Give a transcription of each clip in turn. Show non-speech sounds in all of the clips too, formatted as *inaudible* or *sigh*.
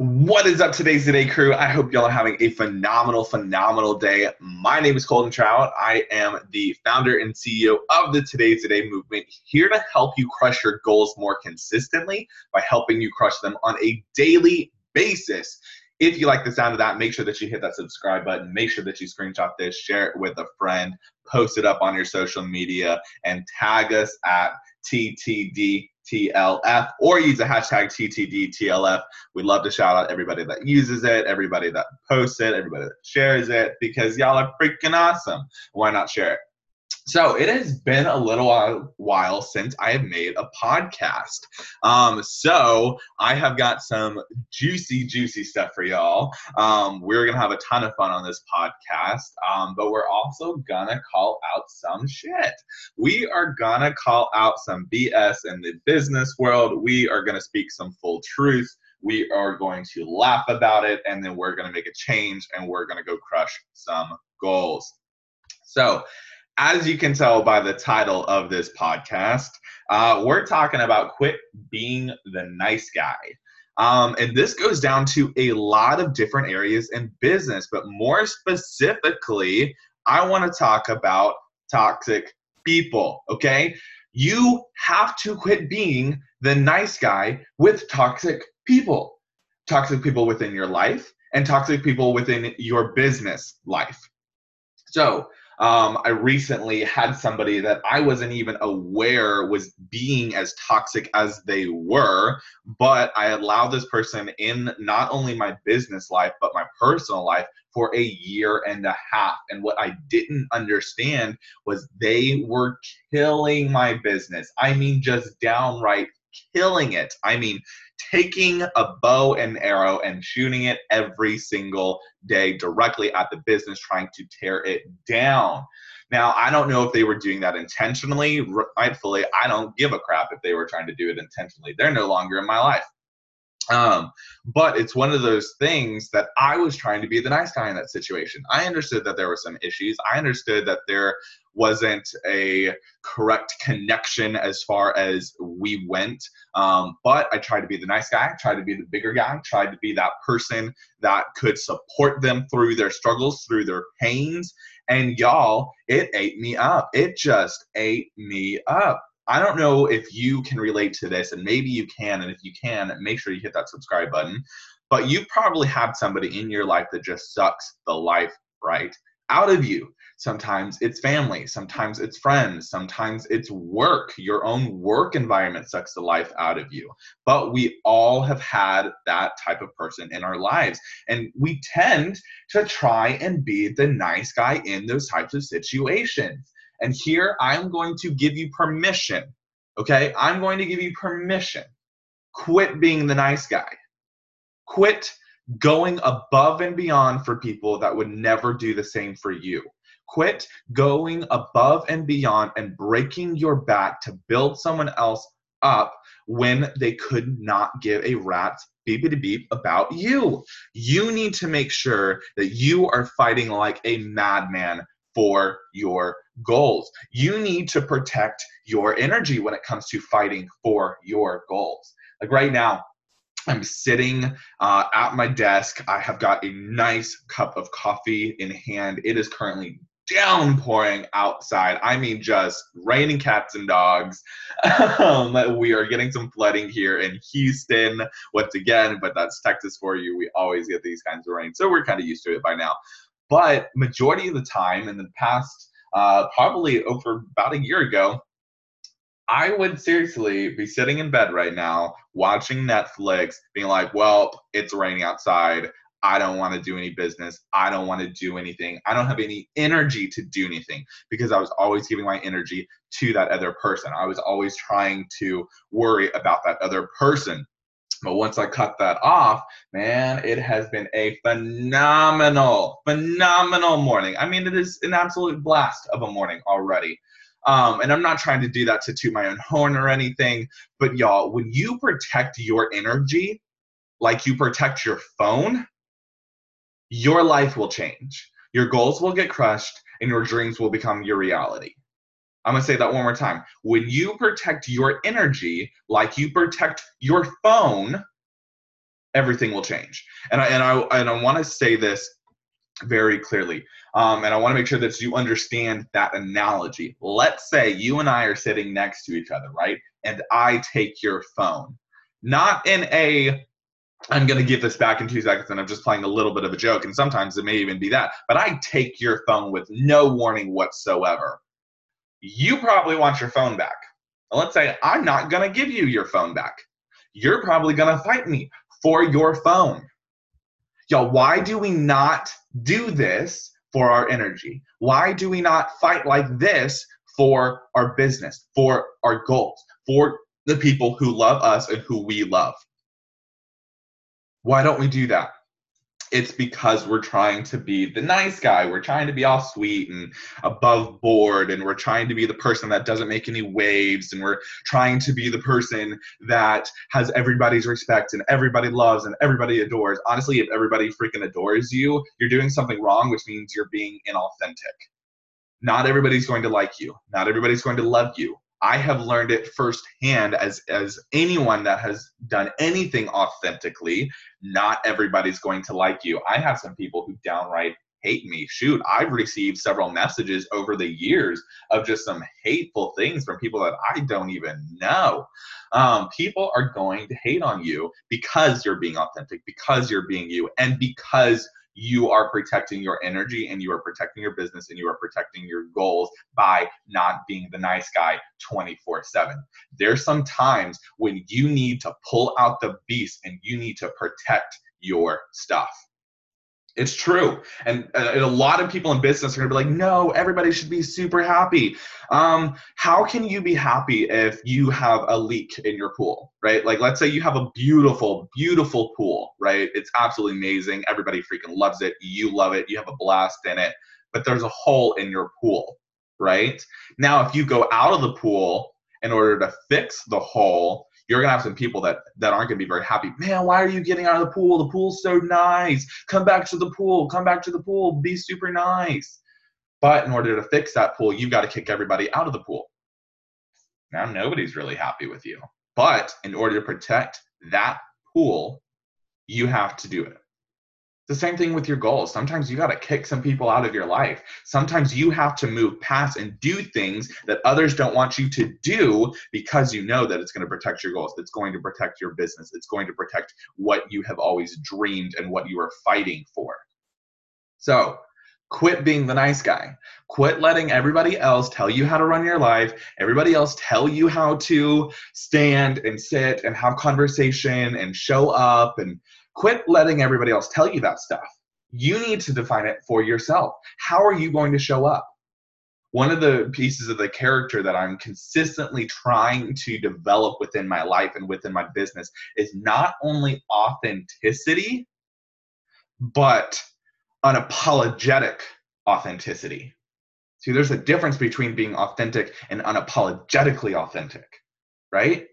What is up today's Today crew? I hope y'all are having a phenomenal, phenomenal day. My name is Colton Trout. I am the founder and CEO of the Today's Today movement, here to help you crush your goals more consistently by helping you crush them on a daily basis. If you like the sound of that, make sure that you hit that subscribe button. Make sure that you screenshot this, share it with a friend, post it up on your social media, and tag us at TTD TLF or use the hashtag TTDTLF. We'd love to shout out everybody that uses it, everybody that posts it, everybody that shares it, because y'all are freaking awesome. Why not share it? So it has been a little while, since I have made a podcast. Um, so I have got some juicy, juicy stuff for y'all. Um, we're gonna have a ton of fun on this podcast, um, but we're also gonna call out some shit. We are gonna call out some BS in the business world. We are gonna speak some full truth. We are going to laugh about it, and then we're gonna make a change, and we're gonna go crush some goals. So as you can tell by the title of this podcast, uh, we're talking about quit being the nice guy. Um, and this goes down to a lot of different areas in business, but more specifically, I want to talk about toxic people, okay? You have to quit being the nice guy with toxic people. Toxic people within your life and toxic people within your business life. So, um, I recently had somebody that I wasn't even aware was being as toxic as they were, but I allowed this person in not only my business life, but my personal life for a year and a half. And what I didn't understand was they were killing my business. I mean, just downright killing it. I mean, taking a bow and arrow and shooting it every single day directly at the business, trying to tear it down. Now, I don't know if they were doing that intentionally. Rightfully, I don't give a crap if they were trying to do it intentionally. They're no longer in my life. Um, but it's one of those things that I was trying to be the nice guy in that situation. I understood that there were some issues. I understood that there wasn't a correct connection as far as we went. Um, but I tried to be the nice guy, tried to be the bigger guy, tried to be that person that could support them through their struggles, through their pains. And y'all, it ate me up. It just ate me up. I don't know if you can relate to this, and maybe you can. And if you can, make sure you hit that subscribe button. But you probably have somebody in your life that just sucks the life right out of you. Sometimes it's family, sometimes it's friends, sometimes it's work. Your own work environment sucks the life out of you. But we all have had that type of person in our lives. And we tend to try and be the nice guy in those types of situations. And here I'm going to give you permission. Okay? I'm going to give you permission. Quit being the nice guy. Quit going above and beyond for people that would never do the same for you. Quit going above and beyond and breaking your back to build someone else up when they could not give a rat's beepity beep about you. You need to make sure that you are fighting like a madman for your goals. You need to protect your energy when it comes to fighting for your goals. Like right now, I'm sitting uh, at my desk. I have got a nice cup of coffee in hand. It is currently downpouring outside. I mean, just raining cats and dogs. *laughs* we are getting some flooding here in Houston once again, but that's Texas for you. We always get these kinds of rain, so we're kind of used to it by now. But majority of the time, in the past, uh, probably over about a year ago, I would seriously be sitting in bed right now watching Netflix, being like, well, it's raining outside. I don't want to do any business. I don't want to do anything. I don't have any energy to do anything because I was always giving my energy to that other person. I was always trying to worry about that other person. But once I cut that off, man, it has been a phenomenal, phenomenal morning. I mean, it is an absolute blast of a morning already. Um, and I'm not trying to do that to toot my own horn or anything, but y'all, when you protect your energy like you protect your phone, your life will change. Your goals will get crushed and your dreams will become your reality. I'm going to say that one more time. When you protect your energy like you protect your phone, everything will change. And I and I and I want to say this very clearly. Um, and I want to make sure that you understand that analogy. Let's say you and I are sitting next to each other, right? And I take your phone. Not in a I'm going to give this back in two seconds and I'm just playing a little bit of a joke. And sometimes it may even be that. But I take your phone with no warning whatsoever. You probably want your phone back. Let's say I'm not going to give you your phone back. You're probably going to fight me for your phone. Y'all, why do we not do this for our energy? Why do we not fight like this for our business, for our goals, for the people who love us and who we love? Why don't we do that? It's because we're trying to be the nice guy. We're trying to be all sweet and above board, and we're trying to be the person that doesn't make any waves, and we're trying to be the person that has everybody's respect and everybody loves and everybody adores. Honestly, if everybody freaking adores you, you're doing something wrong, which means you're being inauthentic. Not everybody's going to like you, not everybody's going to love you. I have learned it firsthand as as anyone that has done anything authentically. Not everybody's going to like you. I have some people who downright hate me. Shoot, I've received several messages over the years of just some hateful things from people that I don't even know. Um, people are going to hate on you because you're being authentic, because you're being you, and because you are protecting your energy and you are protecting your business and you are protecting your goals by not being the nice guy 24 7. There's some times when you need to pull out the beast and you need to protect your stuff. It's true. And, uh, and, a lot of people in business are going to be like, no, everybody should be super happy. Um, how can you be happy if you have a leak in your pool, right? Like, let's say you have a beautiful, beautiful pool, right? It's absolutely amazing. Everybody freaking loves it. You love it. You have a blast in it. But there's a hole in your pool, right? Now, if you go out of the pool in order to fix the hole, you're gonna have some people that that aren't gonna be very happy. Man, why are you getting out of the pool? The pool's so nice. Come back to the pool. Come back to the pool. Be super nice. But in order to fix that pool, you've got to kick everybody out of the pool. Now nobody's really happy with you. But in order to protect that pool, you have to do it. The same thing with your goals. Sometimes you got to kick some people out of your life. Sometimes you have to move past and do things that others don't want you to do because you know that it's going to protect your goals. It's going to protect your business. It's going to protect what you have always dreamed and what you are fighting for. So, quit being the nice guy. Quit letting everybody else tell you how to run your life, everybody else tell you how to stand and sit and have conversation and show up and Quit letting everybody else tell you that stuff. You need to define it for yourself. How are you going to show up? One of the pieces of the character that I'm consistently trying to develop within my life and within my business is not only authenticity, but unapologetic authenticity. See, there's a difference between being authentic and unapologetically authentic, right?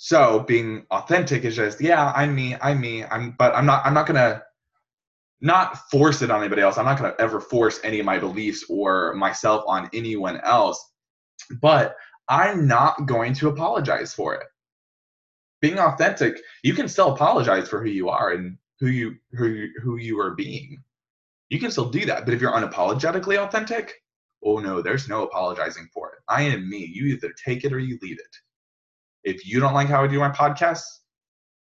So being authentic is just, yeah, I'm me, I'm me, I'm but I'm not I'm not gonna not force it on anybody else. I'm not gonna ever force any of my beliefs or myself on anyone else. But I'm not going to apologize for it. Being authentic, you can still apologize for who you are and who you who you, who you are being. You can still do that. But if you're unapologetically authentic, oh no, there's no apologizing for it. I am me. You either take it or you leave it. If you don't like how I do my podcast,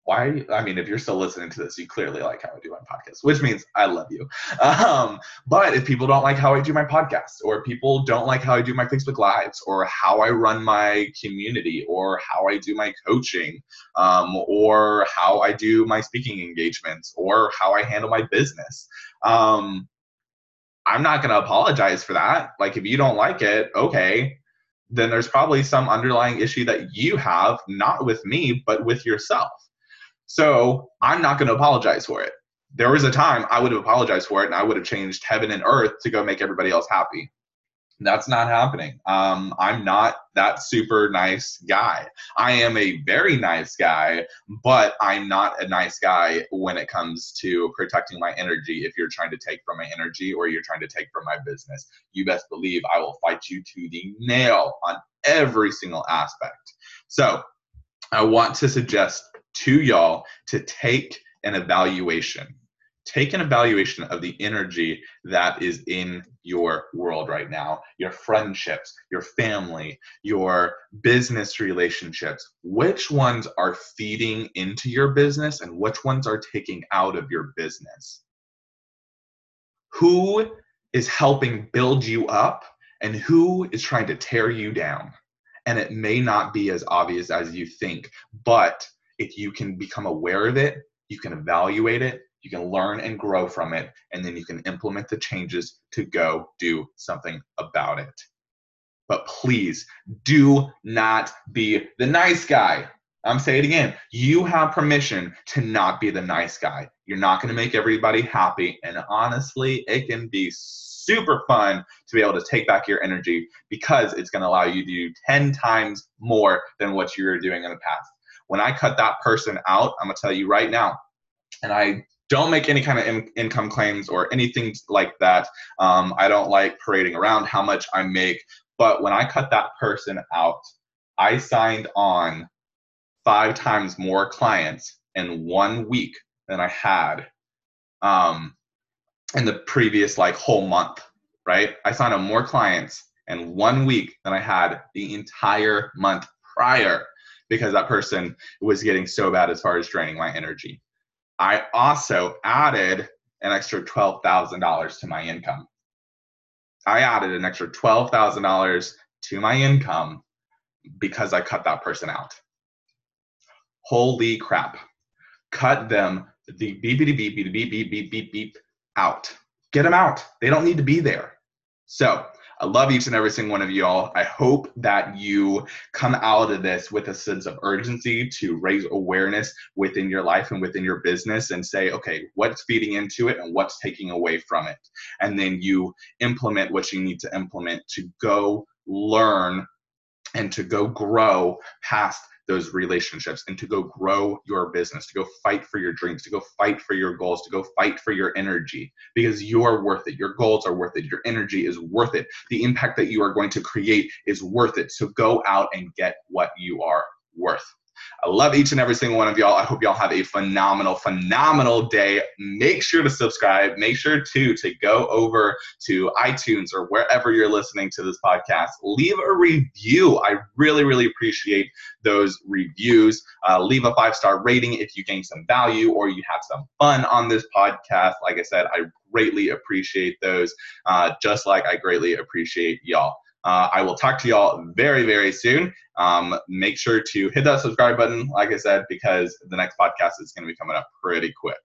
why? I mean, if you're still listening to this, you clearly like how I do my podcast, which means I love you. *laughs* Um, but if people don't like how I do my podcast, or people don't like how I do my Facebook Lives, or how I run my community, or how I do my coaching, um, or how I do my speaking engagements, or how I handle my business, um, I'm not going to apologize for that. Like, if you don't like it, okay, then there's probably some underlying issue that you have, not with me, but with yourself. So I'm not going to apologize for it. There was a time I would have apologized for it and I would have changed heaven and earth to go make everybody else happy. That's not happening. Um, I'm not that super nice guy. I am a very nice guy, but I'm not a nice guy when it comes to protecting my energy. If you're trying to take from my energy or you're trying to take from my business, you best believe I will fight you to the nail on every single aspect. So, I want to suggest to y'all to take an evaluation. Take an evaluation of the energy that is in your world right now your friendships, your family, your business relationships. Which ones are feeding into your business and which ones are taking out of your business? Who is helping build you up and who is trying to tear you down? And it may not be as obvious as you think, but if you can become aware of it, you can evaluate it, you can learn and grow from it, and then you can implement the changes to go do something about it. But please do not be the nice guy. I'm saying it again. You have permission to not be the nice guy. You're not going to make everybody happy. And honestly, it can be super fun to be able to take back your energy because it's going to allow you to do 10 times more than what you were doing in the past. When I cut that person out, I'm going to tell you right now, and I don't make any kind of in- income claims or anything like that. Um, I don't like parading around how much I make. But when I cut that person out, I signed on five times more clients in one week than I had um, in the previous like whole month, right? I signed on more clients in one week than I had the entire month prior because that person was getting so bad as far as draining my energy. I also added an extra $12,000 to my income. I added an extra $12,000 to my income because I cut that person out. Holy crap. Cut them the beep beep beep beep beep beep beep beep out. Get them out. They don't need to be there. So I love each and every single one of y'all. I hope that you come out of this with a sense of urgency to raise awareness within your life and within your business and say, okay, what's feeding into it and what's taking away from it? And then you implement what you need to implement to go learn and to go grow past those relationships and to go grow your business, to go fight for your dreams, to go fight for your goals, to go fight for your energy because you're worth it. Your goals are worth it. Your energy is worth it. The impact that you are going to create is worth it. So go out and get what you are worth. I love each and every single one of y'all. I hope y'all have a phenomenal, phenomenal day. Make sure to subscribe. Make sure to to go over to iTunes or wherever you're listening to this podcast. Leave a review. I really, really appreciate those reviews. Uh, leave a five star rating if you gain some value or you have some fun on this podcast. Like I said, I greatly appreciate those, uh, just like I greatly appreciate y'all. Uh, I will talk to y'all very, very soon. Um, make sure to hit that subscribe button, like I said, because the next podcast is going to be coming up pretty quick.